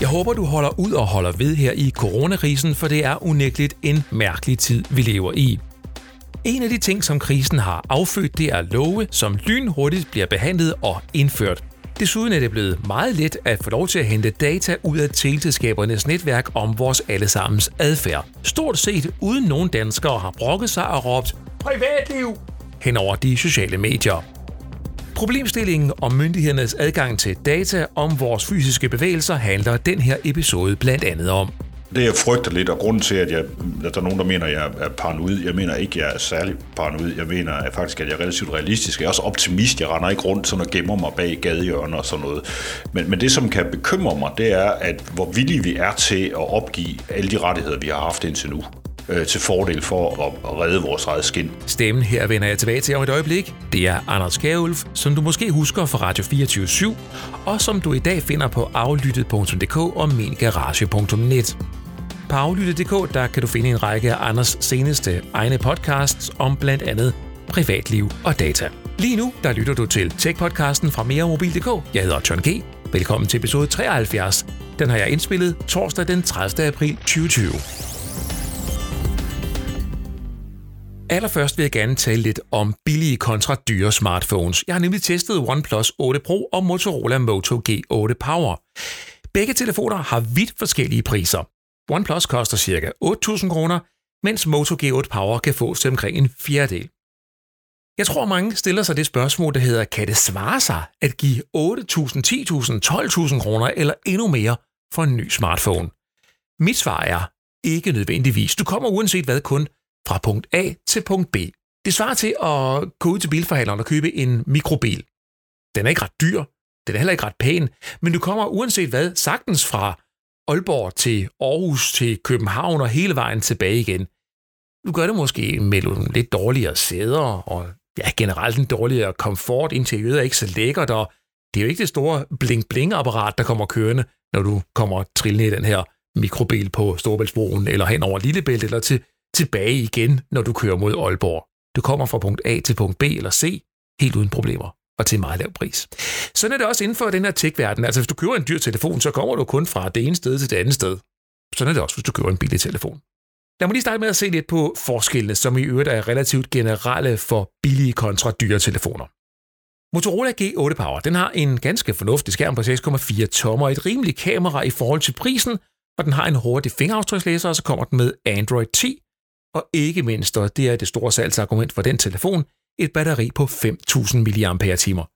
Jeg håber, du holder ud og holder ved her i coronakrisen, for det er unægteligt en mærkelig tid, vi lever i. En af de ting, som krisen har affødt, det er love, som lynhurtigt bliver behandlet og indført. Desuden er det blevet meget let at få lov til at hente data ud af teleselskabernes netværk om vores allesammens adfærd. Stort set uden nogen danskere har brokket sig og råbt privatliv hen over de sociale medier. Problemstillingen om myndighedernes adgang til data om vores fysiske bevægelser handler den her episode blandt andet om. Det jeg frygter lidt, og grunden til, at, jeg, at der er nogen, der mener, at jeg er paranoid, jeg mener ikke, at jeg er særlig paranoid. Jeg mener at faktisk, at jeg er relativt realistisk. Jeg er også optimist. Jeg render ikke rundt sådan og gemmer mig bag gadehjørner og sådan noget. Men, men det, som kan bekymre mig, det er, at hvor villige vi er til at opgive alle de rettigheder, vi har haft indtil nu øh, til fordel for at redde vores eget skin. Stemmen her vender jeg tilbage til om et øjeblik. Det er Anders Kjærulf, som du måske husker fra Radio 24 og som du i dag finder på aflyttet.dk og mingarage.net. På aflyttet.dk der kan du finde en række af Anders seneste egne podcasts om blandt andet privatliv og data. Lige nu der lytter du til Tech-podcasten fra meremobil.dk. Jeg hedder John G. Velkommen til episode 73. Den har jeg indspillet torsdag den 30. april 2020. Allerførst vil jeg gerne tale lidt om billige kontra dyre smartphones. Jeg har nemlig testet OnePlus 8 Pro og Motorola Moto G8 Power. Begge telefoner har vidt forskellige priser. OnePlus koster ca. 8.000 kroner, mens Moto G8 Power kan fås til omkring en fjerdedel. Jeg tror, mange stiller sig det spørgsmål, der hedder, kan det svare sig at give 8.000, 10.000, 12.000 kroner eller endnu mere for en ny smartphone? Mit svar er ikke nødvendigvis. Du kommer uanset hvad kun fra punkt A til punkt B. Det svarer til at gå ud til bilforhandleren og købe en mikrobil. Den er ikke ret dyr, den er heller ikke ret pæn, men du kommer uanset hvad sagtens fra Aalborg til Aarhus til København og hele vejen tilbage igen. Du gør det måske med nogle lidt dårligere sæder og ja, generelt en dårligere komfort. Interiøret er ikke så lækkert, og det er jo ikke det store bling-bling-apparat, der kommer kørende, når du kommer trillende i den her mikrobil på Storebæltsbroen eller hen over Lillebælt, eller til tilbage igen, når du kører mod Aalborg. Du kommer fra punkt A til punkt B eller C, helt uden problemer og til meget lav pris. Sådan er det også inden for den her tech-verden. Altså, hvis du køber en dyr telefon, så kommer du kun fra det ene sted til det andet sted. Sådan er det også, hvis du køber en billig telefon. Lad mig lige starte med at se lidt på forskellene, som i øvrigt er relativt generelle for billige kontra dyre telefoner. Motorola G8 Power den har en ganske fornuftig skærm på 6,4 tommer, et rimeligt kamera i forhold til prisen, og den har en hurtig fingeraftrykslæser, og så kommer den med Android 10, og ikke mindst, og det er det store salgsargument for den telefon, et batteri på 5.000 mAh.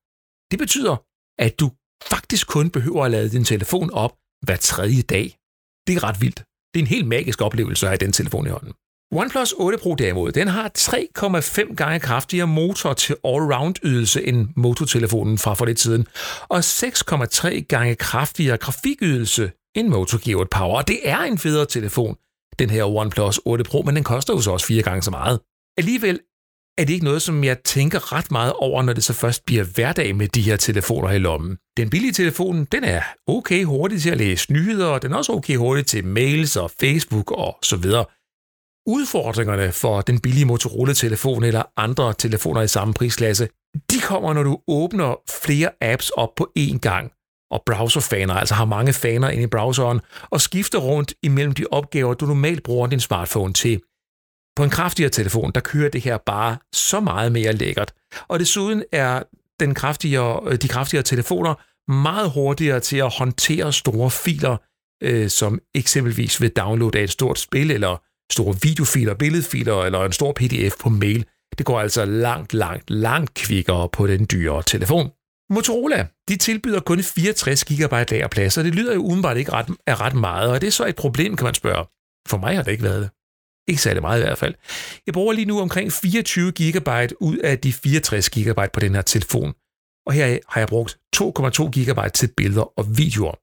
Det betyder, at du faktisk kun behøver at lade din telefon op hver tredje dag. Det er ret vildt. Det er en helt magisk oplevelse at have den telefon i hånden. OnePlus 8 Pro derimod, den har 3,5 gange kraftigere motor til all-round ydelse end Moto-telefonen fra for lidt siden, og 6,3 gange kraftigere grafikydelse end Moto G8 Power. det er en federe telefon, den her OnePlus 8 Pro, men den koster jo så også fire gange så meget. Alligevel er det ikke noget, som jeg tænker ret meget over, når det så først bliver hverdag med de her telefoner i lommen. Den billige telefon, den er okay hurtig til at læse nyheder, og den er også okay hurtig til mails og Facebook og så videre. Udfordringerne for den billige Motorola-telefon eller andre telefoner i samme prisklasse, de kommer, når du åbner flere apps op på én gang og browserfaner, altså har mange faner inde i browseren, og skifter rundt imellem de opgaver, du normalt bruger din smartphone til. På en kraftigere telefon, der kører det her bare så meget mere lækkert. Og desuden er den kraftigere, øh, de kraftigere telefoner meget hurtigere til at håndtere store filer, øh, som eksempelvis ved download af et stort spil, eller store videofiler, billedfiler, eller en stor pdf på mail. Det går altså langt, langt, langt kvikkere på den dyre telefon. Motorola, de tilbyder kun 64 GB lagerplads, og det lyder jo udenbart ikke ret, er ret meget, og det er så et problem, kan man spørge. For mig har det ikke været det. Ikke særlig meget i hvert fald. Jeg bruger lige nu omkring 24 GB ud af de 64 GB på den her telefon, og her har jeg brugt 2,2 GB til billeder og videoer.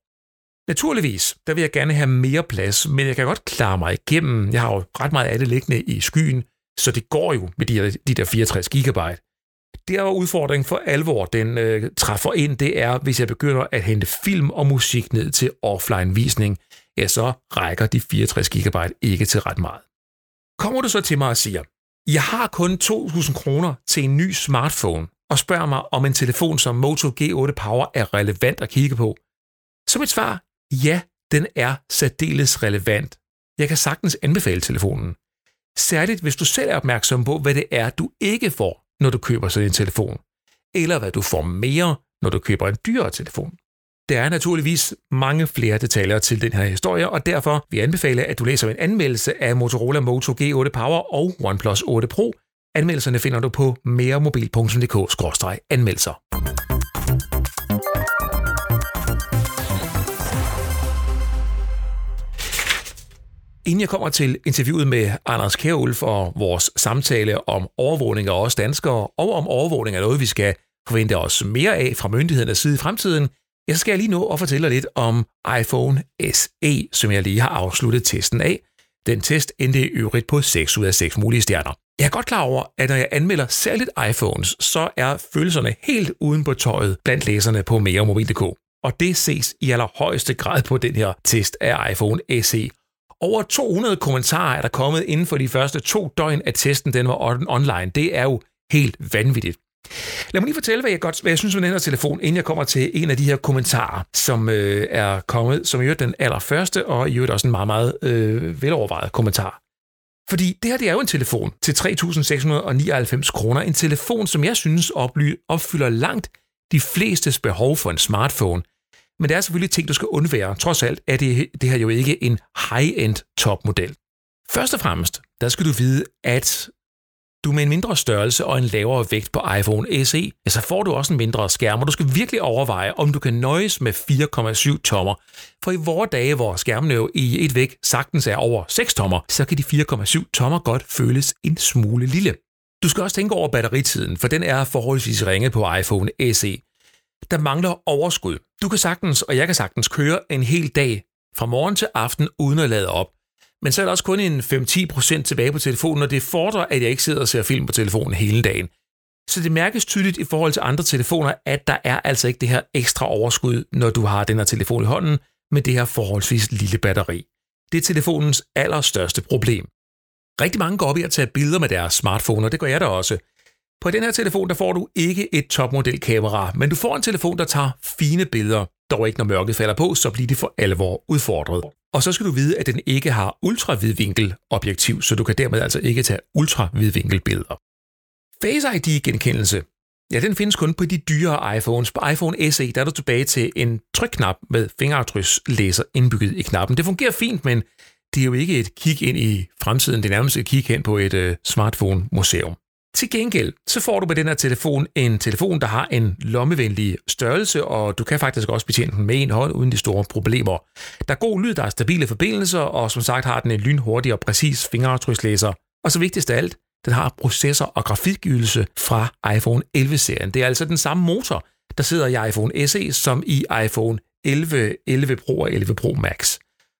Naturligvis, der vil jeg gerne have mere plads, men jeg kan godt klare mig igennem. Jeg har jo ret meget af det liggende i skyen, så det går jo med de, de der 64 GB der var udfordringen for alvor, den øh, træffer ind, det er, hvis jeg begynder at hente film og musik ned til offline-visning, ja, så rækker de 64 GB ikke til ret meget. Kommer du så til mig og siger, jeg har kun 2.000 kroner til en ny smartphone, og spørger mig, om en telefon som Moto G8 Power er relevant at kigge på, så mit svar, ja, den er særdeles relevant. Jeg kan sagtens anbefale telefonen. Særligt hvis du selv er opmærksom på, hvad det er, du ikke får, når du køber sådan en telefon. Eller hvad du får mere, når du køber en dyrere telefon. Der er naturligvis mange flere detaljer til den her historie, og derfor vil jeg anbefale, at du læser en anmeldelse af Motorola Moto G8 Power og OnePlus 8 Pro. Anmeldelserne finder du på meremobil.dk-anmeldelser. Inden jeg kommer til interviewet med Anders Kjærulf og vores samtale om overvågning af os danskere, og om overvågning er noget, vi skal forvente os mere af fra myndighedernes side i fremtiden, jeg skal jeg lige nå at fortælle lidt om iPhone SE, som jeg lige har afsluttet testen af. Den test endte i øvrigt på 6 ud af 6 mulige stjerner. Jeg er godt klar over, at når jeg anmelder særligt iPhones, så er følelserne helt uden på tøjet blandt læserne på meremobil.dk. Og det ses i allerhøjeste grad på den her test af iPhone SE. Over 200 kommentarer er der kommet inden for de første to døgn af testen, den var online. Det er jo helt vanvittigt. Lad mig lige fortælle, hvad jeg, godt, hvad jeg synes om den her telefon, inden jeg kommer til en af de her kommentarer, som øh, er kommet, som i øvrigt den allerførste, og i øvrigt også en meget, meget øh, velovervejet kommentar. Fordi det her det er jo en telefon til 3.699 kroner. En telefon, som jeg synes oply- opfylder langt de flestes behov for en smartphone. Men der er selvfølgelig ting, du skal undvære. Trods alt er det, det her jo ikke en high-end topmodel. Først og fremmest, der skal du vide, at du med en mindre størrelse og en lavere vægt på iPhone SE, ja, så får du også en mindre skærm, og du skal virkelig overveje, om du kan nøjes med 4,7 tommer. For i vore dage, hvor skærmen jo i et væk sagtens er over 6 tommer, så kan de 4,7 tommer godt føles en smule lille. Du skal også tænke over batteritiden, for den er forholdsvis ringe på iPhone SE. Der mangler overskud. Du kan sagtens, og jeg kan sagtens køre en hel dag fra morgen til aften uden at lade op. Men så er der også kun en 5-10% tilbage på telefonen, og det fordrer, at jeg ikke sidder og ser film på telefonen hele dagen. Så det mærkes tydeligt i forhold til andre telefoner, at der er altså ikke det her ekstra overskud, når du har den her telefon i hånden med det her forholdsvis lille batteri. Det er telefonens allerstørste problem. Rigtig mange går op i at tage billeder med deres smartphone, og det gør jeg da også. På den her telefon, der får du ikke et topmodelkamera, men du får en telefon, der tager fine billeder. Dog ikke når mørket falder på, så bliver de for alvor udfordret. Og så skal du vide, at den ikke har ultravidvinkel objektiv, så du kan dermed altså ikke tage ultravidvinkelbilleder. Face ID-genkendelse, ja, den findes kun på de dyre iPhones. På iPhone SE, der er du tilbage til en trykknap med fingeraftrykslæser indbygget i knappen. Det fungerer fint, men det er jo ikke et kig ind i fremtiden, det er nærmest et kig hen på et uh, smartphone-museum. Til gengæld, så får du med den her telefon en telefon, der har en lommevenlig størrelse, og du kan faktisk også betjene den med en hånd uden de store problemer. Der er god lyd, der er stabile forbindelser, og som sagt har den en lynhurtig og præcis fingeraftrykslæser. Og så vigtigst af alt, den har processor og grafikydelse fra iPhone 11-serien. Det er altså den samme motor, der sidder i iPhone SE som i iPhone 11, 11 Pro og 11 Pro Max.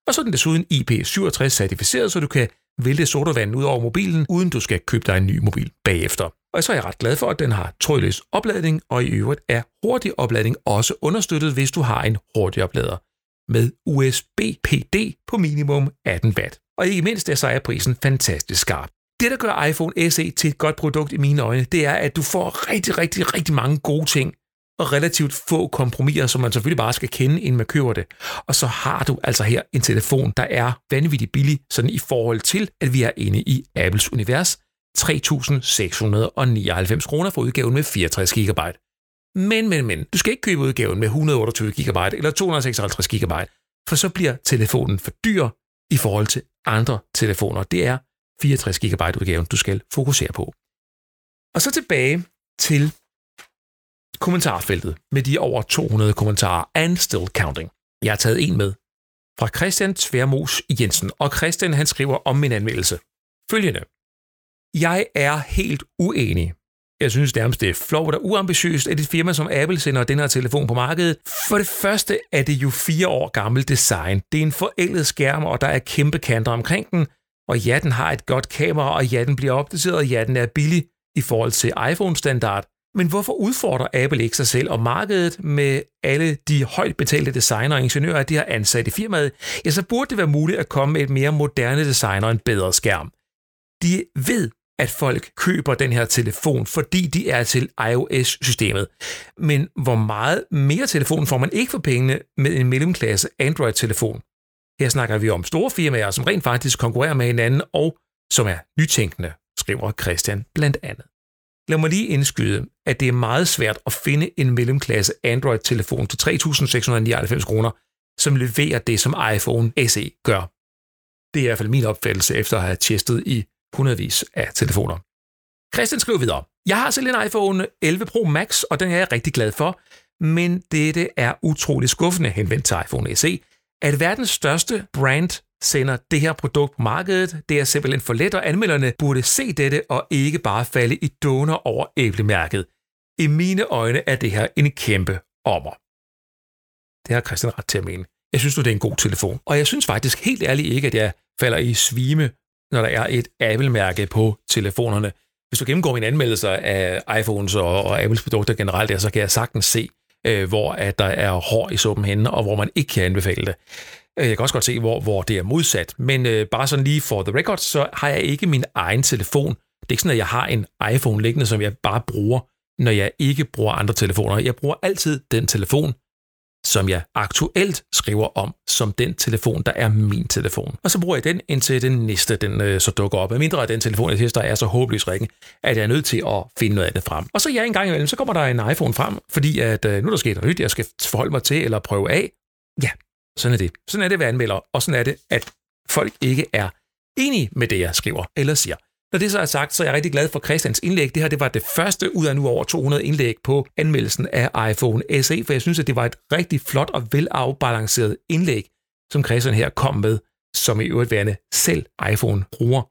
Og så er den desuden IP67 certificeret, så du kan vælte sodavand ud over mobilen, uden du skal købe dig en ny mobil bagefter. Og så er jeg ret glad for, at den har trådløs opladning, og i øvrigt er hurtig opladning også understøttet, hvis du har en hurtig oplader med USB-PD på minimum 18 watt. Og ikke mindst, så er prisen fantastisk skarp. Det, der gør iPhone SE til et godt produkt i mine øjne, det er, at du får rigtig, rigtig, rigtig mange gode ting og relativt få kompromiser, som man selvfølgelig bare skal kende, inden man køber det. Og så har du altså her en telefon, der er vanvittigt billig, sådan i forhold til, at vi er inde i Apples univers. 3.699 kroner for udgaven med 64 GB. Men, men, men, du skal ikke købe udgaven med 128 GB eller 256 GB, for så bliver telefonen for dyr i forhold til andre telefoner. Det er 64 GB udgaven, du skal fokusere på. Og så tilbage til kommentarfeltet med de over 200 kommentarer, and still counting. Jeg har taget en med fra Christian Tværmos Jensen, og Christian han skriver om min anmeldelse. Følgende. Jeg er helt uenig. Jeg synes nærmest, det er flot og uambitiøst, at et firma som Apple sender den her telefon på markedet. For det første er det jo fire år gammelt design. Det er en forældet skærm, og der er kæmpe kanter omkring den. Og ja, den har et godt kamera, og ja, den bliver opdateret, og ja, den er billig i forhold til iPhone-standard. Men hvorfor udfordrer Apple ikke sig selv og markedet med alle de højt betalte designer og ingeniører, de har ansat i firmaet? Ja, så burde det være muligt at komme med et mere moderne design og en bedre skærm. De ved, at folk køber den her telefon, fordi de er til iOS-systemet. Men hvor meget mere telefon får man ikke for pengene med en mellemklasse Android-telefon? Her snakker vi om store firmaer, som rent faktisk konkurrerer med hinanden og som er nytænkende, skriver Christian blandt andet. Lad mig lige indskyde, at det er meget svært at finde en mellemklasse Android-telefon til 3.699 kroner, som leverer det, som iPhone SE gør. Det er i hvert fald min opfattelse, efter at have testet i hundredvis af telefoner. Christian skriver videre. Jeg har selv en iPhone 11 Pro Max, og den er jeg rigtig glad for, men dette er utrolig skuffende henvendt til iPhone SE, at verdens største brand sender det her produkt på markedet. Det er simpelthen for let, og anmelderne burde se dette og ikke bare falde i doner over æblemærket. I mine øjne er det her en kæmpe ommer. Det har Christian ret til at mene. Jeg synes nu, det er en god telefon. Og jeg synes faktisk helt ærligt ikke, at jeg falder i svime, når der er et Apple-mærke på telefonerne. Hvis du gennemgår mine anmeldelser af iPhones og, og Apples produkter generelt, så kan jeg sagtens se, øh, hvor at der er hår i suppen henne, og hvor man ikke kan anbefale det. Øh, jeg kan også godt se, hvor, hvor det er modsat. Men øh, bare sådan lige for the record, så har jeg ikke min egen telefon. Det er ikke sådan, at jeg har en iPhone liggende, som jeg bare bruger, når jeg ikke bruger andre telefoner. Jeg bruger altid den telefon, som jeg aktuelt skriver om som den telefon, der er min telefon. Og så bruger jeg den, indtil den næste den, øh, så dukker op. Mindre af den telefon, jeg tester, er så håbløs ringen, at jeg er nødt til at finde noget af det frem. Og så ja, en gang imellem, så kommer der en iPhone frem, fordi at, øh, nu er der sket noget nyt, jeg skal forholde mig til eller prøve af. Ja, sådan er det. Sådan er det ved anmelder, og sådan er det, at folk ikke er enige med det, jeg skriver eller siger. Når det så er sagt, så er jeg rigtig glad for Christians indlæg. Det her det var det første ud af nu over 200 indlæg på anmeldelsen af iPhone SE, for jeg synes, at det var et rigtig flot og velafbalanceret indlæg, som Christian her kom med, som i øvrigt værende selv iPhone-bruger.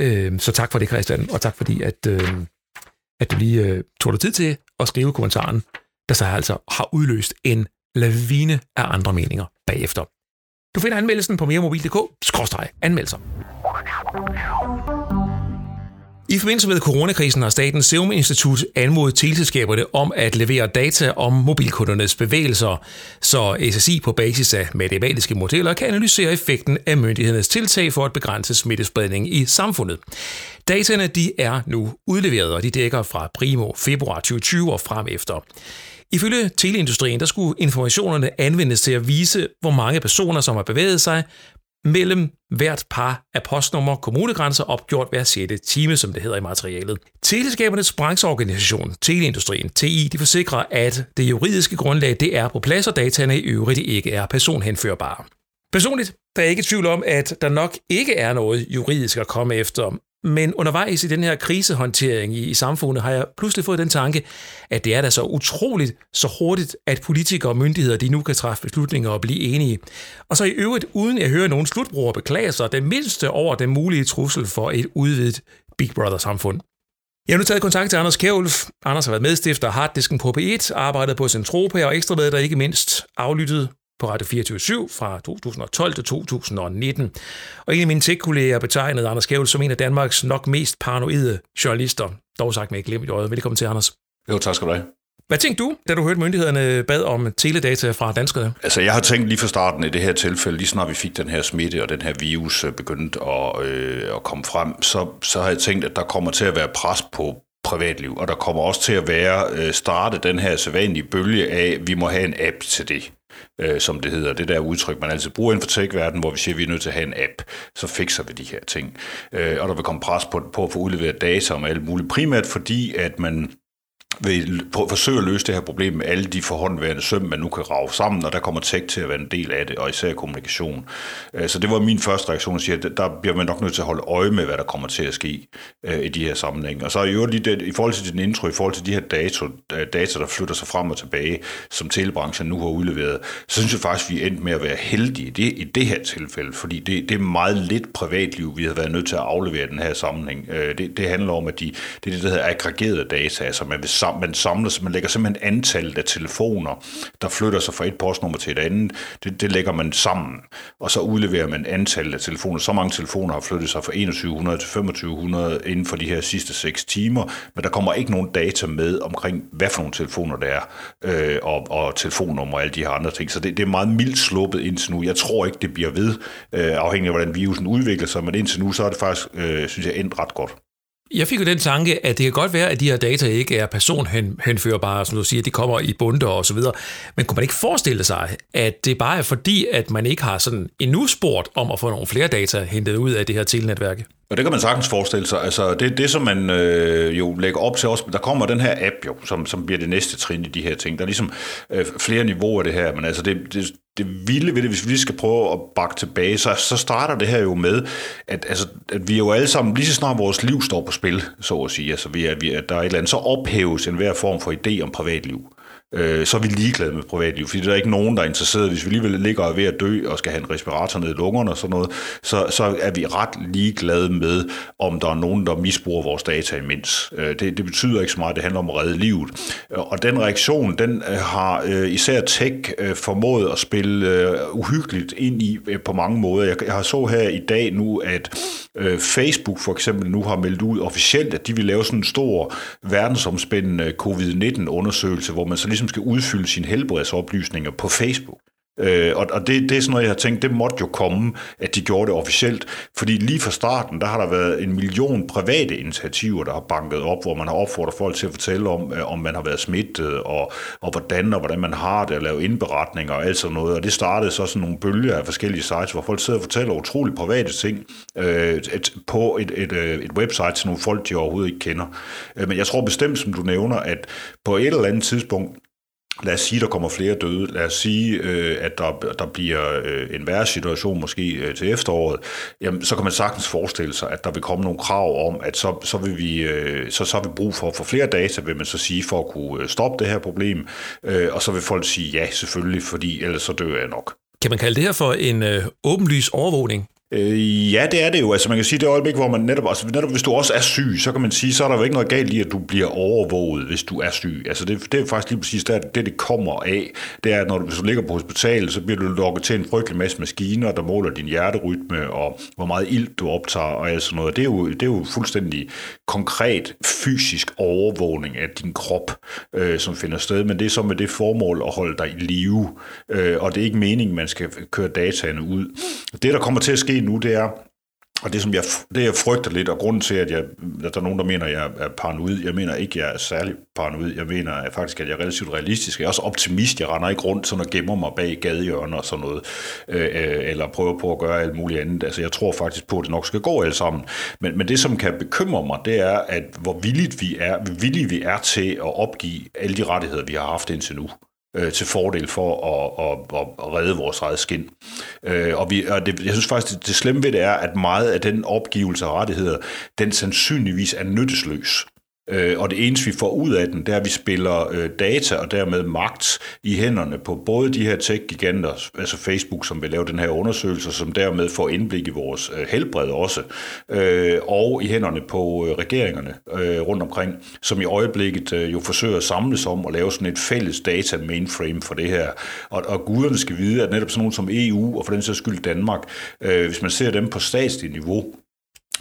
Øh, så tak for det, Christian, og tak fordi, at, øh, at du lige øh, tog dig tid til at skrive kommentaren, der så altså har udløst en lavine af andre meninger bagefter. Du finder anmeldelsen på meremobil.dk-anmeldelser. I forbindelse med coronakrisen har Statens Serum Institut anmodet teleselskaberne om at levere data om mobilkundernes bevægelser, så SSI på basis af matematiske modeller kan analysere effekten af myndighedernes tiltag for at begrænse smittespredning i samfundet. Dataene de er nu udleveret, og de dækker fra primo februar 2020 og frem efter. Ifølge teleindustrien, der skulle informationerne anvendes til at vise, hvor mange personer, som har bevæget sig mellem hvert par af postnummer kommunegrænser opgjort hver 6. time, som det hedder i materialet. Teleskabernes brancheorganisation, Teleindustrien, TI, de forsikrer, at det juridiske grundlag det er på plads, og dataene i øvrigt ikke er personhenførbare. Personligt der er jeg ikke i tvivl om, at der nok ikke er noget juridisk at komme efter, men undervejs i den her krisehåndtering i, i samfundet har jeg pludselig fået den tanke, at det er da så utroligt så hurtigt, at politikere og myndigheder de nu kan træffe beslutninger og blive enige. Og så i øvrigt, uden at høre nogen slutbrugere beklage sig, den mindste over den mulige trussel for et udvidet Big Brother-samfund. Jeg har nu taget kontakt til Anders Kjærulf. Anders har været medstifter af Harddisken på P1, arbejdet på Centropa og Ekstrabladet, der ikke mindst aflyttet på Radio 24 fra 2012 til 2019. Og en af mine tech-kolleger betegnede Anders Kjævel som en af Danmarks nok mest paranoide journalister. Dog sagt med et glimt i øjet. Velkommen til, Anders. Jo, tak skal du have. Hvad tænkte du, da du hørte myndighederne bad om teledata fra danskerne? Altså, jeg har tænkt lige fra starten i det her tilfælde, lige snart vi fik den her smitte og den her virus øh, begyndte at, øh, at komme frem, så, så har jeg tænkt, at der kommer til at være pres på privatliv, og der kommer også til at være øh, starte den her sædvanlige bølge af, at vi må have en app til det øh, som det hedder. Det der udtryk, man altid bruger inden for tech-verdenen, hvor vi siger, at vi er nødt til at have en app, så fikser vi de her ting. Øh, og der vil komme pres på, på at få udleveret data om alt muligt, primært fordi, at man vil forsøge at løse det her problem med alle de forhåndværende søm, man nu kan rave sammen, og der kommer tech til at være en del af det, og især kommunikation. Øh, så det var min første reaktion at sige, at der bliver man nok nødt til at holde øje med, hvad der kommer til at ske øh, i de her sammenhænge. Og så i øvrigt lige det, i forhold til din intro, i forhold til de her data, øh, data, der flytter sig frem og tilbage, som telebranchen nu har udleveret, så synes jeg faktisk, vi er endt med at være heldige i det, i det her tilfælde, fordi det, det er meget lidt privatliv, vi har været nødt til at aflevere i den her sammenhæng. Det, det handler om, at de, det er det, der hedder aggregerede data, altså man vil man samler, man lægger simpelthen antallet af telefoner, der flytter sig fra et postnummer til et andet, det, det lægger man sammen, og så udleverer man antallet af telefoner. Så mange telefoner har flyttet sig fra 2100 til 2500 inden for de her sidste 6 timer, men der kommer ikke nogen data med omkring, hvad for nogle telefoner der er, øh, og, og telefonnummer og alle de her andre ting. Så det, det er meget mildt sluppet indtil nu. Jeg tror ikke, det bliver ved, øh, afhængig af, hvordan virusen udvikler sig, men indtil nu, så er det faktisk, øh, synes jeg, endt ret godt. Jeg fik jo den tanke, at det kan godt være, at de her data ikke er personhenførbare, som du siger, de kommer i bunter og så videre. Men kunne man ikke forestille sig, at det bare er fordi, at man ikke har sådan endnu spurgt om at få nogle flere data hentet ud af det her telenetværk? Og det kan man sagtens forestille sig. Altså, det, det som man øh, jo lægger op til os, der kommer den her app jo, som, som bliver det næste trin i de her ting. Der er ligesom øh, flere niveauer af det her, men altså det, det, det vilde ved det, hvis vi lige skal prøve at bakke tilbage, så, så starter det her jo med, at, altså, at vi jo alle sammen, lige så snart vores liv står på spil, så at sige, altså vi er, vi er, der er et eller andet, så ophæves enhver form for idé om privatliv øh, så er vi ligeglade med privatliv, fordi der er ikke nogen, der er interesseret. Hvis vi alligevel ligger og ved at dø og skal have en respirator ned i lungerne og sådan noget, så, så er vi ret ligeglade med, om der er nogen, der misbruger vores data imens. Øh, det, det betyder ikke så meget, det handler om at redde livet. Øh, og den reaktion, den øh, har øh, især tech øh, formået at spille øh, uhyggeligt ind i øh, på mange måder. Jeg, jeg har så her i dag nu, at øh, Facebook for eksempel nu har meldt ud officielt, at de vil lave sådan en stor verdensomspændende covid-19-undersøgelse, hvor man så ligesom skal udfylde sine helbredsoplysninger på Facebook. Øh, og og det, det er sådan noget, jeg har tænkt, det måtte jo komme, at de gjorde det officielt. Fordi lige fra starten, der har der været en million private initiativer, der har banket op, hvor man har opfordret folk til at fortælle om, øh, om man har været smittet, og, og hvordan og hvordan man har det, og lave indberetninger og alt sådan noget. Og det startede så sådan nogle bølger af forskellige sites, hvor folk sidder og fortæller utrolig private ting øh, et, på et, et, øh, et website til nogle folk, de overhovedet ikke kender. Øh, men jeg tror bestemt, som du nævner, at på et eller andet tidspunkt, Lad os sige, der kommer flere døde. Lad os sige, øh, at der, der bliver øh, en værre situation måske øh, til efteråret. Jamen, så kan man sagtens forestille sig, at der vil komme nogle krav om, at så, så, vil vi, øh, så, så har vi brug for at få flere data, vil man så sige, for at kunne øh, stoppe det her problem. Øh, og så vil folk sige ja, selvfølgelig, fordi ellers så dør jeg nok. Kan man kalde det her for en øh, åbenlys overvågning? Øh, ja, det er det jo. Altså man kan sige, det øjeblik, hvor man netop, altså netop hvis du også er syg, så kan man sige, så er der jo ikke noget galt i, at du bliver overvåget, hvis du er syg. Altså det, det er faktisk lige præcis det, det, det kommer af. Det er, at når du, hvis du ligger på hospitalet, så bliver du lukket til en frygtelig masse maskiner, der måler din hjerterytme og hvor meget ild du optager og alt sådan noget. Det er jo, det er jo fuldstændig konkret fysisk overvågning af din krop, øh, som finder sted. Men det er så med det formål at holde dig i live. Øh, og det er ikke meningen, man skal køre dataene ud. Det, der kommer til at ske nu, det er, og det, som jeg, det jeg frygter lidt, og grunden til, at, jeg, at der er nogen, der mener, at jeg er paranoid, jeg mener ikke, at jeg er særlig paranoid. Jeg mener at faktisk, at jeg er relativt realistisk. Jeg er også optimist. Jeg render ikke rundt sådan og gemmer mig bag gadehjørner og sådan noget, øh, eller prøver på at gøre alt muligt andet. Altså, jeg tror faktisk på, at det nok skal gå alt sammen. Men, men det, som kan bekymre mig, det er, at hvor villigt vi er, villige vi er til at opgive alle de rettigheder, vi har haft indtil nu øh, til fordel for at, at, at redde vores eget skin. Øh, og vi, og det, jeg synes faktisk, det, det slemme ved det er, at meget af den opgivelse af rettigheder, den sandsynligvis er nyttesløs. Øh, og det eneste, vi får ud af den, det er, at vi spiller øh, data og dermed magt i hænderne på både de her tech-giganter, altså Facebook, som vil lave den her undersøgelse, som dermed får indblik i vores øh, helbred også, øh, og i hænderne på øh, regeringerne øh, rundt omkring, som i øjeblikket øh, jo forsøger at samles om at lave sådan et fælles data-mainframe for det her. Og, og guderne skal vide, at netop sådan nogen som EU, og for den sags skyld Danmark, øh, hvis man ser dem på statslig niveau,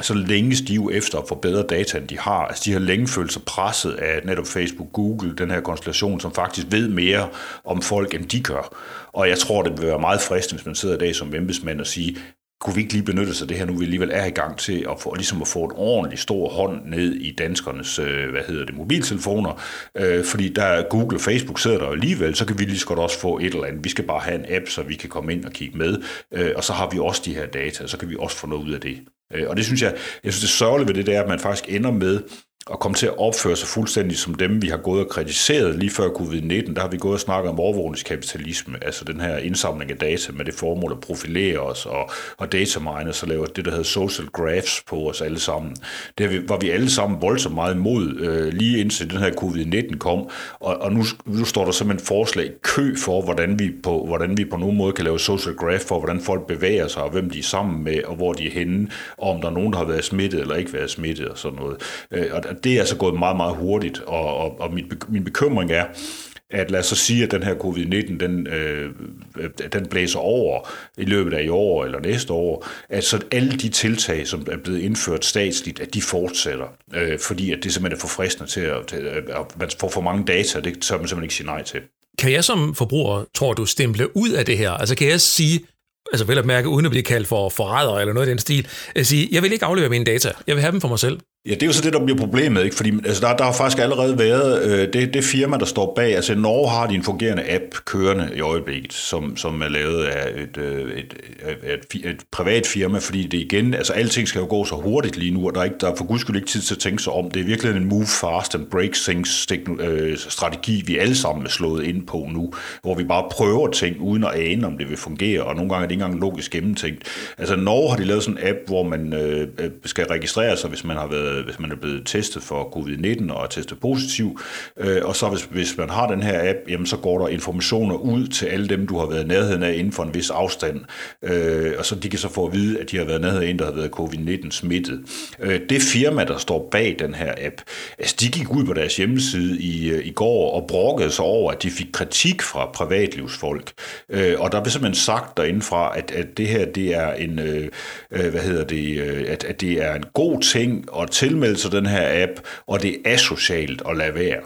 så længes de jo efter at få bedre data, end de har. Altså, de har længe følt sig presset af netop Facebook, Google, den her konstellation, som faktisk ved mere om folk, end de gør. Og jeg tror, det vil være meget fristende, hvis man sidder i dag som embedsmand og sige, kunne vi ikke lige benytte sig af det her nu, vi alligevel er i gang til at få, ligesom at få en ordentlig stor hånd ned i danskernes, øh, hvad hedder det, mobiltelefoner, øh, fordi der Google og Facebook sidder der alligevel, så kan vi lige så godt også få et eller andet. Vi skal bare have en app, så vi kan komme ind og kigge med, øh, og så har vi også de her data, så kan vi også få noget ud af det. Øh, og det synes jeg, jeg synes det sørgelige ved det, det er, at man faktisk ender med at komme til at opføre sig fuldstændig som dem, vi har gået og kritiseret lige før covid-19. Der har vi gået og snakket om overvågningskapitalisme, altså den her indsamling af data med det formål at profilere os og, og datamine så lave det, der hedder social graphs på os alle sammen. Det var vi alle sammen voldsomt meget imod, øh, lige indtil den her covid-19 kom, og, og nu, nu står der simpelthen forslag kø for, hvordan vi, på, hvordan vi på nogen måde kan lave social graph for, hvordan folk bevæger sig, og hvem de er sammen med, og hvor de er henne, og om der er nogen, der har været smittet eller ikke været smittet og sådan noget. Øh, og det er altså gået meget, meget hurtigt, og, og, og min, min bekymring er, at lad os så sige, at den her covid-19, den, øh, den blæser over i løbet af i år eller næste år, at så alle de tiltag, som er blevet indført statsligt, at de fortsætter, øh, fordi at det simpelthen er for fristende til at, til, at man får for mange data, det tør man simpelthen ikke sige nej til. Kan jeg som forbruger, tror du, stemple ud af det her? Altså kan jeg sige, altså vel at mærke, uden at blive kaldt for forræder eller noget i den stil, at sige, jeg vil ikke aflevere mine data, jeg vil have dem for mig selv? Ja, det er jo så det, der bliver problemet, ikke? fordi altså, der, der har faktisk allerede været øh, det, det firma, der står bag, altså Norge har de en fungerende app kørende i øjeblikket, som, som er lavet af et, øh, et, et, et, et privat firma, fordi det igen, altså alting skal jo gå så hurtigt lige nu, og der er, ikke, der er for guds skyld ikke tid til at tænke sig om. Det er virkelig en move fast and break things øh, strategi, vi alle sammen er slået ind på nu, hvor vi bare prøver ting uden at ane, om det vil fungere, og nogle gange er det ikke engang logisk gennemtænkt. Altså Norge har de lavet sådan en app, hvor man øh, øh skal registrere sig, hvis man har været Øh, hvis man er blevet testet for covid-19 og er testet positiv. Øh, og så hvis, hvis man har den her app, jamen, så går der informationer ud til alle dem, du har været i nærheden af inden for en vis afstand. Øh, og så de kan så få at vide, at de har været nærheden af en, der har været covid-19 smittet. Øh, det firma, der står bag den her app, altså de gik ud på deres hjemmeside i, øh, i går og brokkede sig over, at de fik kritik fra privatlivsfolk. Øh, og der blev simpelthen sagt derindefra, at, at det her det er en, øh, øh hvad hedder det, at, at det er en god ting at tilmelde sig den her app, og det er asocialt at lade være.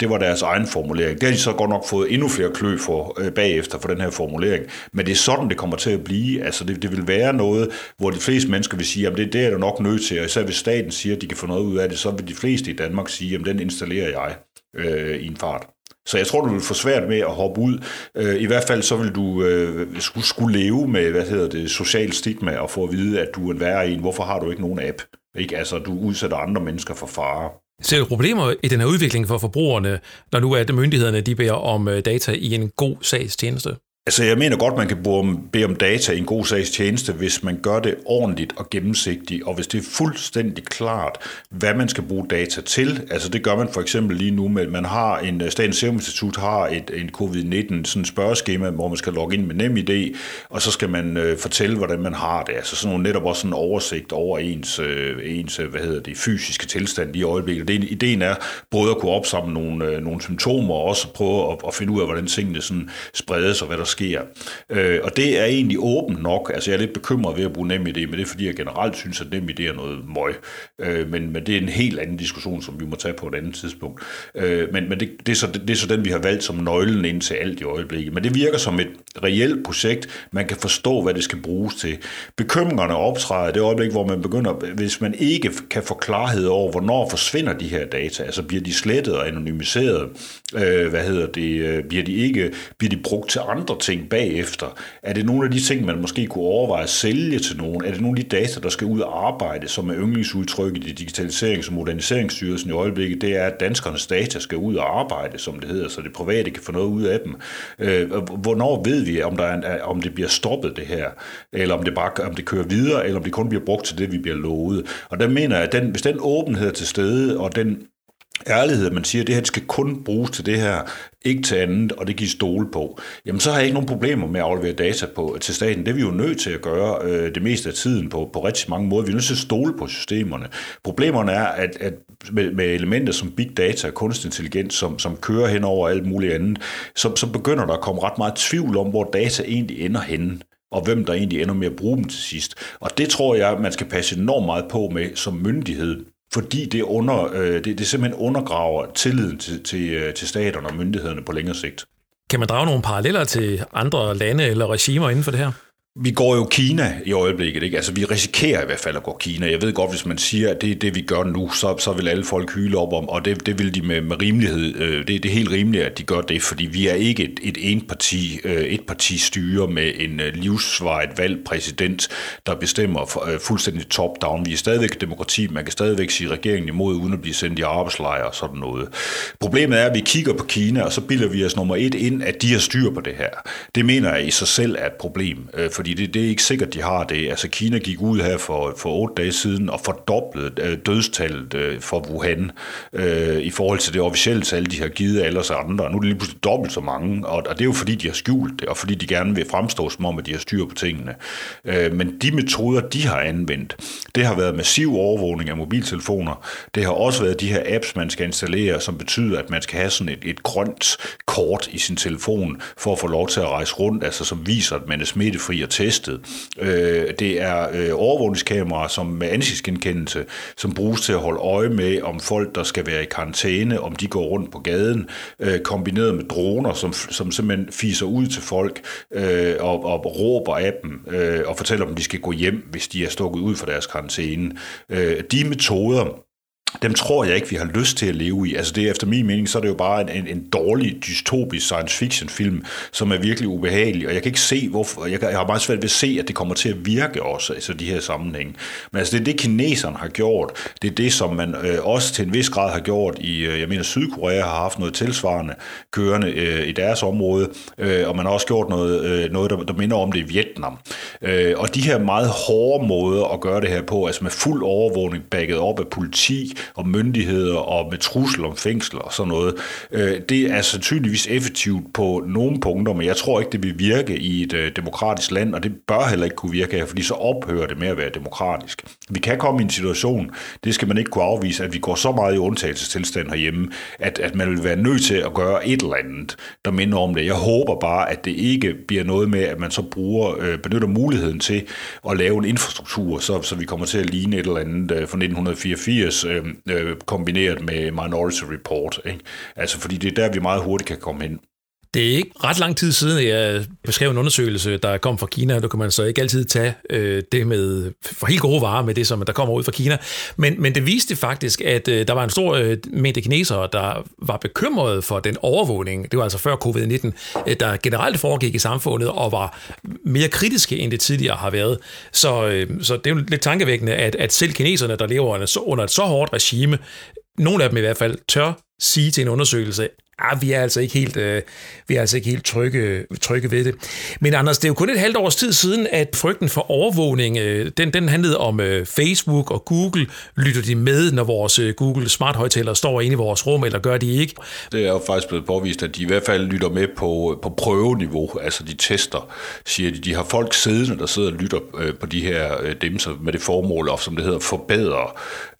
Det var deres egen formulering. Det har de så godt nok fået endnu flere klø for øh, bagefter for den her formulering. Men det er sådan, det kommer til at blive. Altså det, det vil være noget, hvor de fleste mennesker vil sige, at det, det er du nok nødt til. Og især hvis staten siger, at de kan få noget ud af det, så vil de fleste i Danmark sige, at den installerer jeg øh, i en fart. Så jeg tror, du vil få svært med at hoppe ud. Øh, I hvert fald så vil du øh, skulle, skulle leve med, hvad hedder det, social stigma og få at vide, at du er en værre en. Hvorfor har du ikke nogen app? Ikke? Altså, du udsætter andre mennesker for fare. Ser du problemer i den her udvikling for forbrugerne, når nu er det myndighederne, de beder om øh, data i en god sagstjeneste? Altså, jeg mener godt, man kan bede om data i en god sags tjeneste, hvis man gør det ordentligt og gennemsigtigt, og hvis det er fuldstændig klart, hvad man skal bruge data til. Altså, det gør man for eksempel lige nu med, at man har en, øh, Statens Serum Institut har et, en covid-19 sådan spørgeskema, hvor man skal logge ind med NemID, og så skal man øh, fortælle, hvordan man har det. Altså sådan nogle, netop også en oversigt over ens, øh, ens øh, hvad hedder det, fysiske tilstand i øjeblikket. Det, ideen er både at kunne opsamle nogle, øh, nogle symptomer, og også prøve at, at finde ud af, hvordan tingene sådan spredes, og hvad der sker. Øh, og det er egentlig åbent nok. Altså jeg er lidt bekymret ved at bruge NemID, men det er fordi, jeg generelt synes, at NemID er noget møg. Øh, men, men det er en helt anden diskussion, som vi må tage på et andet tidspunkt. Øh, men men det, det, er så, det, det er så den, vi har valgt som nøglen ind til alt i øjeblikket. Men det virker som et reelt projekt. Man kan forstå, hvad det skal bruges til. Bekymringerne optræder det øjeblik, hvor man begynder, hvis man ikke kan få klarhed over, hvornår forsvinder de her data, altså bliver de slettet og anonymiseret, øh, hvad hedder det, øh, bliver de ikke, bliver de brugt til andre ting bagefter? Er det nogle af de ting, man måske kunne overveje at sælge til nogen? Er det nogle af de data, der skal ud og arbejde, som er yndlingsudtrykket i Digitaliserings- og Moderniseringsstyrelsen i øjeblikket? Det er, at danskernes data skal ud og arbejde, som det hedder, så det private kan få noget ud af dem. Øh, hvornår ved vi, om, der er, om det bliver stoppet det her, eller om det bare om det kører videre, eller om det kun bliver brugt til det, vi bliver lovet? Og der mener jeg, at den, hvis den åbenhed er til stede, og den ærlighed, at man siger, at det her skal kun bruges til det her, ikke til andet, og det giver stole på, jamen så har jeg ikke nogen problemer med at aflevere data på, til staten. Det er vi jo nødt til at gøre øh, det meste af tiden på, på rigtig mange måder. Vi er nødt til at stole på systemerne. Problemerne er, at, at med, med elementer som big data og kunstig intelligens, som, som kører hen over alt muligt andet, så, så begynder der at komme ret meget tvivl om, hvor data egentlig ender henne og hvem der egentlig ender med at bruge dem til sidst. Og det tror jeg, man skal passe enormt meget på med som myndighed, fordi det, under, øh, det, det simpelthen undergraver tilliden til, til, øh, til staterne og myndighederne på længere sigt. Kan man drage nogle paralleller til andre lande eller regimer inden for det her? Vi går jo Kina i øjeblikket, ikke? Altså, vi risikerer i hvert fald at gå Kina. Jeg ved godt, hvis man siger, at det er det, vi gør nu, så, så vil alle folk hyle op om, og det, det vil de med, med rimelighed. Øh, det, det er helt rimeligt, at de gør det, fordi vi er ikke et, et enparti, øh, et parti styre med en øh, livsvaret valgt præsident, der bestemmer for, øh, fuldstændig top-down. Vi er stadigvæk et demokrati, man kan stadigvæk sige regeringen imod, uden at blive sendt i arbejdslejre og sådan noget. Problemet er, at vi kigger på Kina, og så bilder vi os nummer et ind, at de har styr på det her. Det mener jeg i sig selv er et problem, øh, for fordi det, det er ikke sikkert, de har det. Altså Kina gik ud her for, for otte dage siden og fordoblede øh, dødstallet øh, for Wuhan øh, i forhold til det officielle tal, de har givet alle os andre. Nu er det lige pludselig dobbelt så mange, og, og det er jo fordi, de har skjult det, og fordi de gerne vil fremstå som om, at de har styr på tingene. Øh, men de metoder, de har anvendt, det har været massiv overvågning af mobiltelefoner. Det har også været de her apps, man skal installere, som betyder, at man skal have sådan et, et grønt kort i sin telefon for at få lov til at rejse rundt, altså som viser, at man er smittefri og testet. Øh, det er øh, overvågningskameraer som med ansigtsgenkendelse, som bruges til at holde øje med, om folk, der skal være i karantæne, om de går rundt på gaden, øh, kombineret med droner, som, som simpelthen fiser ud til folk øh, og, og råber af dem øh, og fortæller dem, at de skal gå hjem, hvis de er stukket ud fra deres karantæne. Øh, de metoder dem tror jeg ikke, vi har lyst til at leve i. Altså det efter min mening, så er det jo bare en, en, en dårlig dystopisk science fiction film, som er virkelig ubehagelig, og jeg kan ikke se, hvorfor, jeg, jeg har meget svært ved at se, at det kommer til at virke også, altså de her sammenhænge. Men altså det er det, kineserne har gjort. Det er det, som man øh, også til en vis grad har gjort i, øh, jeg mener, Sydkorea har haft noget tilsvarende kørende øh, i deres område, øh, og man har også gjort noget, øh, noget der, der minder om det i Vietnam. Øh, og de her meget hårde måder at gøre det her på, altså med fuld overvågning, bagget op af politi, og myndigheder og med trussel om fængsel og sådan noget. Øh, det er sandsynligvis effektivt på nogle punkter, men jeg tror ikke, det vil virke i et øh, demokratisk land, og det bør heller ikke kunne virke her, fordi så ophører det med at være demokratisk. Vi kan komme i en situation, det skal man ikke kunne afvise, at vi går så meget i undtagelsestilstand herhjemme, at, at man vil være nødt til at gøre et eller andet, der minder om det. Jeg håber bare, at det ikke bliver noget med, at man så bruger, øh, benytter muligheden til at lave en infrastruktur, så, så vi kommer til at ligne et eller andet øh, fra 1984, øh, øh, kombineret med Minority Report. Ikke? Altså, fordi det er der, vi meget hurtigt kan komme hen. Det er ikke ret lang tid siden, jeg beskrev en undersøgelse, der kom fra Kina. Du kan man så ikke altid tage øh, det med for helt gode varer med det, som der kommer ud fra Kina. Men, men det viste faktisk, at øh, der var en stor øh, mængde kinesere, der var bekymrede for den overvågning. Det var altså før covid-19, øh, der generelt foregik i samfundet og var mere kritiske, end det tidligere har været. Så, øh, så det er jo lidt tankevækkende, at, at selv kineserne, der lever under, under et så hårdt regime, nogle af dem i hvert fald, tør sige til en undersøgelse, ah, vi er altså ikke helt, øh, vi er altså ikke helt trygge, trygge ved det. Men Anders, det er jo kun et halvt års tid siden, at frygten for overvågning, øh, den, den handlede om øh, Facebook og Google. Lytter de med, når vores øh, Google Smart højtaler står inde i vores rum, eller gør de ikke? Det er jo faktisk blevet påvist, at de i hvert fald lytter med på, øh, på prøveniveau. Altså de tester, siger de. De har folk siddende, der sidder og lytter øh, på de her øh, demser med det formål, og som det hedder, forbedre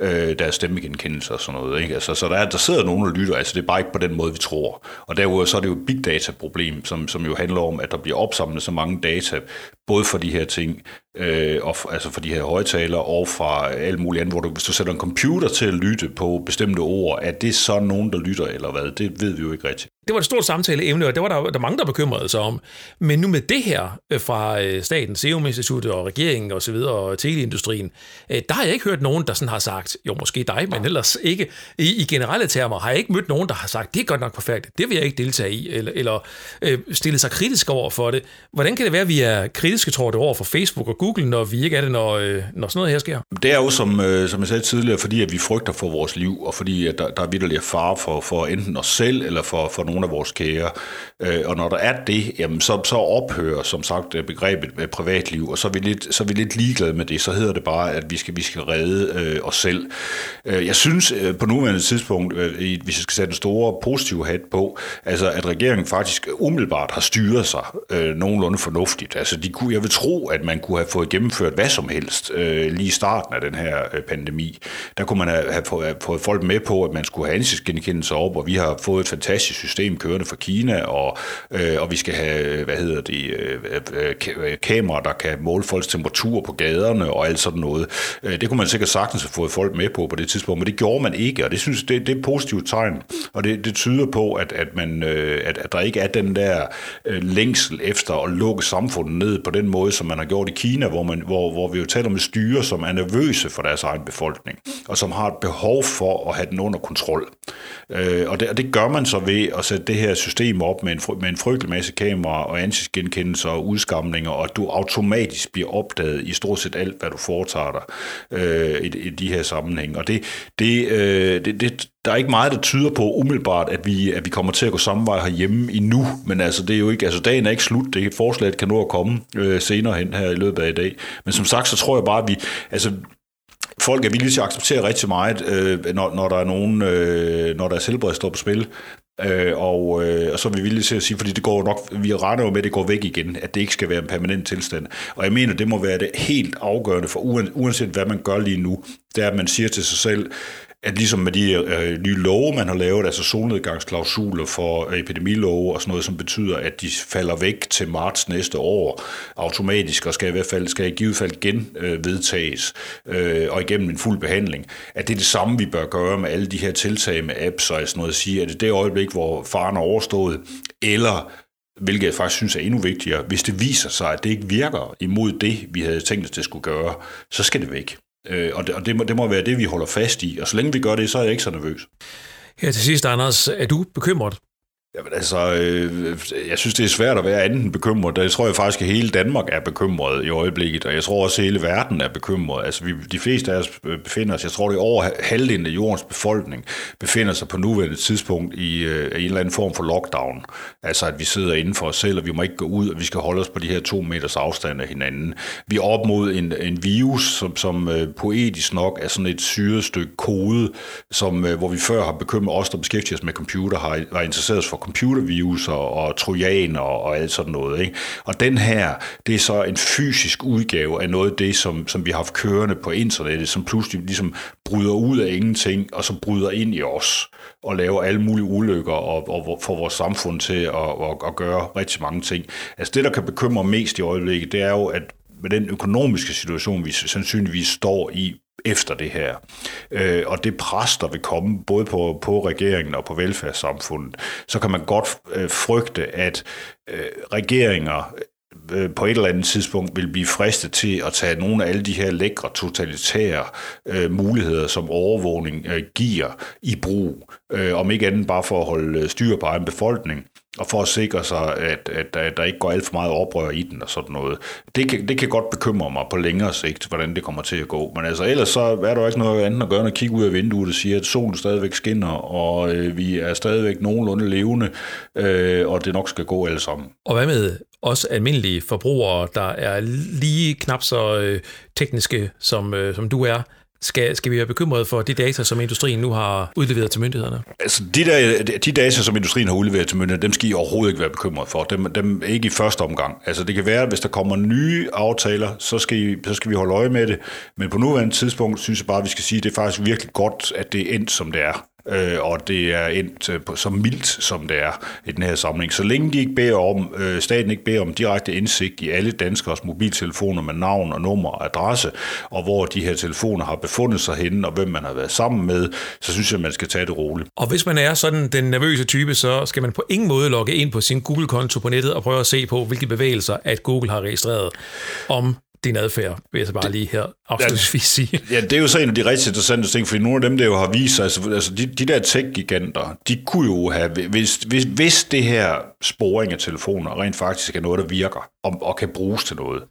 øh, deres stemmegenkendelse og sådan noget. Ikke? Altså, så der, er, der sidder nogen og lytter, altså det er bare ikke på den måde, vi tror. Og derudover så er det jo et big data problem, som, som jo handler om, at der bliver opsamlet så mange data, både for de her ting, øh, og, altså for de her højtalere, og fra alt muligt andet, hvor du, hvis du sætter en computer til at lytte på bestemte ord, er det så nogen, der lytter eller hvad? Det ved vi jo ikke rigtigt. Det var et stort samtaleemne, og det var der, der mange, der bekymrede sig om. Men nu med det her øh, fra øh, Statens Serum Institut og regeringen og så videre, og teleindustrien, øh, der har jeg ikke hørt nogen, der sådan har sagt, jo måske dig, men ellers ikke, i, i generelle termer, har jeg ikke mødt nogen, der har sagt, det er godt nok perfekt, det vil jeg ikke deltage i, eller, eller øh, stille sig kritisk over for det. Hvordan kan det være, at vi er kritiske, tror du, over for Facebook og Google, når vi ikke er det, når, øh, når sådan noget her sker? Det er jo, som, øh, som jeg sagde tidligere, fordi at vi frygter for vores liv, og fordi at der, der er vidderlig far for, for enten os selv, eller for, for nogle af vores kære. Øh, og når der er det, jamen så, så ophører som sagt øh, begrebet med privatliv, og så er, vi lidt, så er vi lidt ligeglade med det. Så hedder det bare, at vi skal, vi skal redde øh, os selv. Øh, jeg synes øh, på nuværende tidspunkt, øh, hvis jeg skal sætte en stor positiv hat på, altså at regeringen faktisk umiddelbart har styret sig øh, nogenlunde fornuftigt. Altså de kunne, jeg vil tro, at man kunne have fået gennemført hvad som helst øh, lige i starten af den her øh, pandemi. Der kunne man have, have fået, have fået folk med på, at man skulle have ansigtsgenkendelse op, og vi har fået et fantastisk system kørende fra Kina, og, øh, og vi skal have, hvad hedder det, øh, øh, kameraer, der kan måle folks temperatur på gaderne og alt sådan noget. Øh, det kunne man sikkert sagtens have fået folk med på på det tidspunkt, men det gjorde man ikke, og det synes det, det er et positivt tegn, og det, det tyder på, at, at, man, øh, at, at der ikke er den der øh, længsel efter at lukke samfundet ned på den måde, som man har gjort i Kina, hvor, man, hvor, hvor vi jo taler med styre, som er nervøse for deres egen befolkning, og som har et behov for at have den under kontrol. Øh, og, det, og det gør man så ved at sætte det her system op med en, med en frygtelig masse kameraer og ansigtsgenkendelser og udskamninger, og at du automatisk bliver opdaget i stort set alt, hvad du foretager dig øh, i, i de her sammenhæng. Og det, det, øh, det, det, der er ikke meget, der tyder på umiddelbart, at vi, at vi kommer til at gå samme vej herhjemme endnu, men altså, det er jo ikke, altså dagen er ikke slut, det forslaget kan nå at komme øh, senere hen her i løbet af i dag. Men som sagt, så tror jeg bare, at vi, altså, folk er villige til at acceptere rigtig meget, øh, når, når der er nogen, øh, når der er selvbred står på spil. Øh, og, øh, og så er vi villige til at sige, fordi det går nok, vi regner jo med, at det går væk igen, at det ikke skal være en permanent tilstand. Og jeg mener, det må være det helt afgørende for, uanset hvad man gør lige nu, det er, at man siger til sig selv, at ligesom med de øh, nye love, man har lavet, altså solnedgangsklausuler for øh, epidemilove og sådan noget, som betyder, at de falder væk til marts næste år automatisk, og skal i hvert fald skal i givet fald gen øh, vedtages øh, og igennem en fuld behandling, at det er det samme, vi bør gøre med alle de her tiltag med apps og sådan noget, at sige, at det er det øjeblik, hvor faren er overstået, eller hvilket jeg faktisk synes er endnu vigtigere, hvis det viser sig, at det ikke virker imod det, vi havde tænkt os, det skulle gøre, så skal det væk. Øh, og det, og det, må, det må være det, vi holder fast i. Og så længe vi gør det, så er jeg ikke så nervøs. Her til sidst, Anders, er du bekymret? Jamen altså, øh, jeg synes, det er svært at være anden bekymret. Jeg tror jeg faktisk, at hele Danmark er bekymret i øjeblikket, og jeg tror også, at hele verden er bekymret. Altså, vi, de fleste af os øh, befinder os, jeg tror, det er over halvdelen af jordens befolkning, befinder sig på nuværende tidspunkt i, øh, en eller anden form for lockdown. Altså, at vi sidder inden for os selv, og vi må ikke gå ud, og vi skal holde os på de her to meters afstand af hinanden. Vi er op mod en, en virus, som, som øh, poetisk nok er sådan et syret stykke kode, som, øh, hvor vi før har bekymret os, der beskæftiger os med computer, har, har interesseret os for computervirus og, og trojaner og alt sådan noget. Ikke? Og den her, det er så en fysisk udgave af noget af det, som, som vi har haft kørende på internettet, som pludselig ligesom bryder ud af ingenting, og så bryder ind i os og laver alle mulige ulykker og, og får vores samfund til at, at, at gøre rigtig mange ting. Altså det, der kan bekymre mest i øjeblikket, det er jo, at med den økonomiske situation, vi sandsynligvis står i efter det her. Øh, og det pres, der vil komme både på, på regeringen og på velfærdssamfundet, så kan man godt øh, frygte, at øh, regeringer øh, på et eller andet tidspunkt vil blive fristet til at tage nogle af alle de her lækre totalitære øh, muligheder, som overvågning øh, giver i brug, øh, om ikke andet bare for at holde øh, styr på egen befolkning, og for at sikre sig, at, at, at der ikke går alt for meget oprør i den og sådan noget. Det kan, det kan godt bekymre mig på længere sigt, hvordan det kommer til at gå. Men altså ellers så er der jo ikke noget andet at gøre end at kigge ud af vinduet og sige, at solen stadigvæk skinner, og øh, vi er stadigvæk nogenlunde levende, øh, og det nok skal gå alle sammen. Og hvad med os almindelige forbrugere, der er lige knap så øh, tekniske, som, øh, som du er? Skal, skal vi være bekymret for de data, som industrien nu har udleveret til myndighederne? Altså, de, der, de data, som industrien har udleveret til myndighederne, dem skal I overhovedet ikke være bekymret for. Dem, dem ikke i første omgang. Altså, det kan være, at hvis der kommer nye aftaler, så skal, I, så skal vi holde øje med det. Men på nuværende tidspunkt synes jeg bare, at vi skal sige, at det er faktisk virkelig godt, at det er endt, som det er øh, og det er endt øh, så mildt, som det er i den her samling. Så længe de ikke beder om, øh, staten ikke beder om direkte indsigt i alle danskers mobiltelefoner med navn og nummer og adresse, og hvor de her telefoner har befundet sig henne, og hvem man har været sammen med, så synes jeg, man skal tage det roligt. Og hvis man er sådan den nervøse type, så skal man på ingen måde logge ind på sin Google-konto på nettet og prøve at se på, hvilke bevægelser, at Google har registreret om din adfærd, vil jeg så bare lige her afslutningsvis sige. Ja, det er jo så en af de rigtig interessante ting, fordi nogle af dem, der jo har vist sig, altså, altså de, de der tech-giganter, de kunne jo have, hvis, hvis, hvis det her sporing af telefoner rent faktisk er noget, der virker, og, og kan bruges til noget,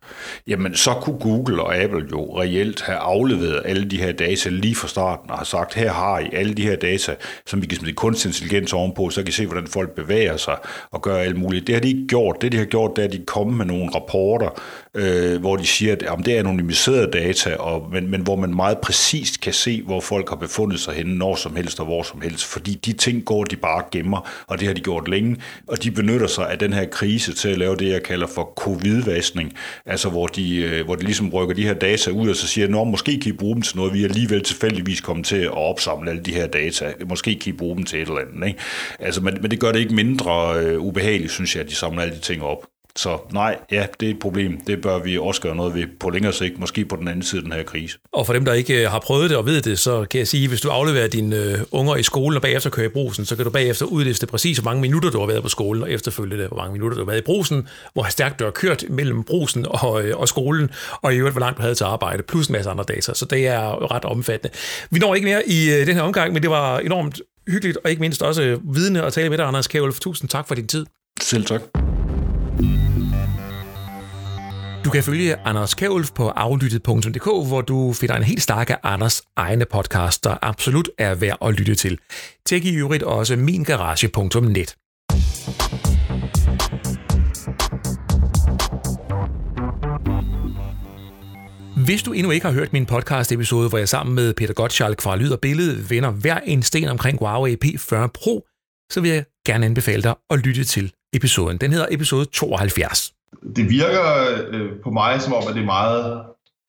jamen så kunne Google og Apple jo reelt have afleveret alle de her data lige fra starten, og har sagt, her har I alle de her data, som vi kan smide kunstig intelligens ovenpå, så kan I se, hvordan folk bevæger sig og gør alt muligt. Det har de ikke gjort. Det, de har gjort, det er, at de er kommet med nogle rapporter, øh, hvor de siger, at jamen, det er anonymiserede data, og, men, men hvor man meget præcist kan se, hvor folk har befundet sig henne, når som helst og hvor som helst, fordi de ting går de bare gemmer, og det har de gjort længe, og de benytter sig af den her krise til at lave det, jeg kalder for covid-vaskning, altså hvor de, øh, hvor de ligesom rykker de her data ud, og så siger, at måske kan I bruge dem til noget, vi er alligevel tilfældigvis kommet til at opsamle alle de her data, måske kan I bruge dem til et eller andet. Ikke? Altså, men, men det gør det ikke mindre øh, ubehageligt, synes jeg, at de samler alle de ting op. Så nej, ja, det er et problem. Det bør vi også gøre noget ved på længere sigt, måske på den anden side af den her krise. Og for dem, der ikke øh, har prøvet det og ved det, så kan jeg sige, at hvis du afleverer dine øh, unger i skolen og bagefter kører i brusen, så kan du bagefter udliste præcis, hvor mange minutter du har været på skolen, og efterfølgende hvor mange minutter du har været i brusen, hvor stærkt du har kørt mellem brusen og, øh, og skolen, og i øvrigt, hvor langt du havde til arbejde, plus en masse andre data. Så det er ret omfattende. Vi når ikke mere i den her omgang, men det var enormt hyggeligt, og ikke mindst også vidne at tale med dig, Anders Kjælf. Tusind tak for din tid. Selv tak. Du kan følge Anders Kævulf på aflyttet.dk, hvor du finder en helt stak af Anders egne podcast, der absolut er værd at lytte til. Tjek i øvrigt også mingarage.net. Hvis du endnu ikke har hørt min podcast-episode, hvor jeg sammen med Peter Gottschalk fra Lyd og Billede vender hver en sten omkring Huawei P40 Pro, så vil jeg gerne anbefale dig at lytte til episoden. Den hedder episode 72 det virker øh, på mig som om, at det er meget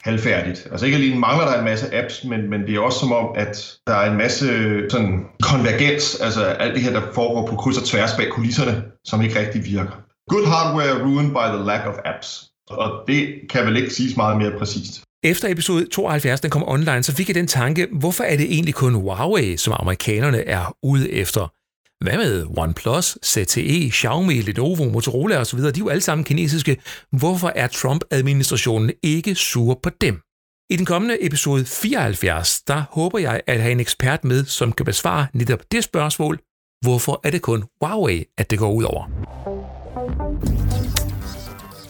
halvfærdigt. Altså ikke alene mangler der en masse apps, men, men det er også som om, at der er en masse øh, sådan konvergens, altså alt det her, der foregår på kryds og tværs bag kulisserne, som ikke rigtig virker. Good hardware ruined by the lack of apps. Og det kan vel ikke siges meget mere præcist. Efter episode 72, den kom online, så fik jeg den tanke, hvorfor er det egentlig kun Huawei, som amerikanerne er ude efter? Hvad med OnePlus, ZTE, Xiaomi, Lenovo, Motorola osv.? De er jo alle sammen kinesiske. Hvorfor er Trump-administrationen ikke sur på dem? I den kommende episode 74, der håber jeg at have en ekspert med, som kan besvare netop det spørgsmål, hvorfor er det kun Huawei, at det går ud over?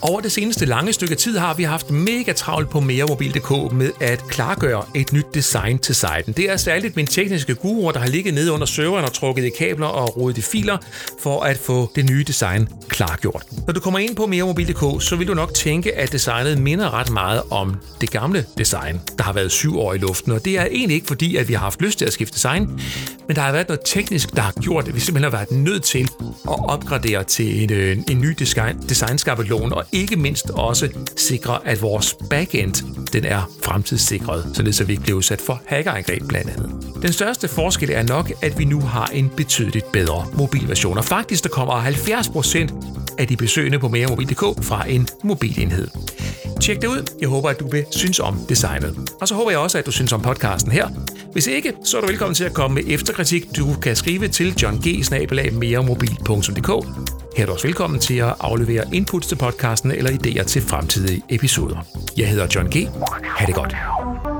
Over det seneste lange stykke tid har vi haft mega travlt på meremobil.dk med at klargøre et nyt design til siden. Det er særligt min tekniske guru, der har ligget nede under serveren og trukket i kabler og rodet i filer for at få det nye design klargjort. Når du kommer ind på meremobil.dk, så vil du nok tænke, at designet minder ret meget om det gamle design, der har været syv år i luften. Og det er egentlig ikke fordi, at vi har haft lyst til at skifte design, men der har været noget teknisk, der har gjort, at vi simpelthen har været nødt til at opgradere til en, øh, en ny design, designskabelon, og ikke mindst også sikre, at vores backend den er fremtidssikret, således at vi ikke bliver udsat for hackerangreb blandt andet. Den største forskel er nok, at vi nu har en betydeligt bedre mobilversion, og faktisk der kommer 70% af de besøgende på meremobil.dk fra en mobilenhed. Tjek det ud. Jeg håber, at du vil synes om designet. Og så håber jeg også, at du synes om podcasten her. Hvis ikke, så er du velkommen til at komme med efterkritik. Du kan skrive til johng her er du også velkommen til at aflevere inputs til podcasten eller idéer til fremtidige episoder. Jeg hedder John G. Ha' det godt.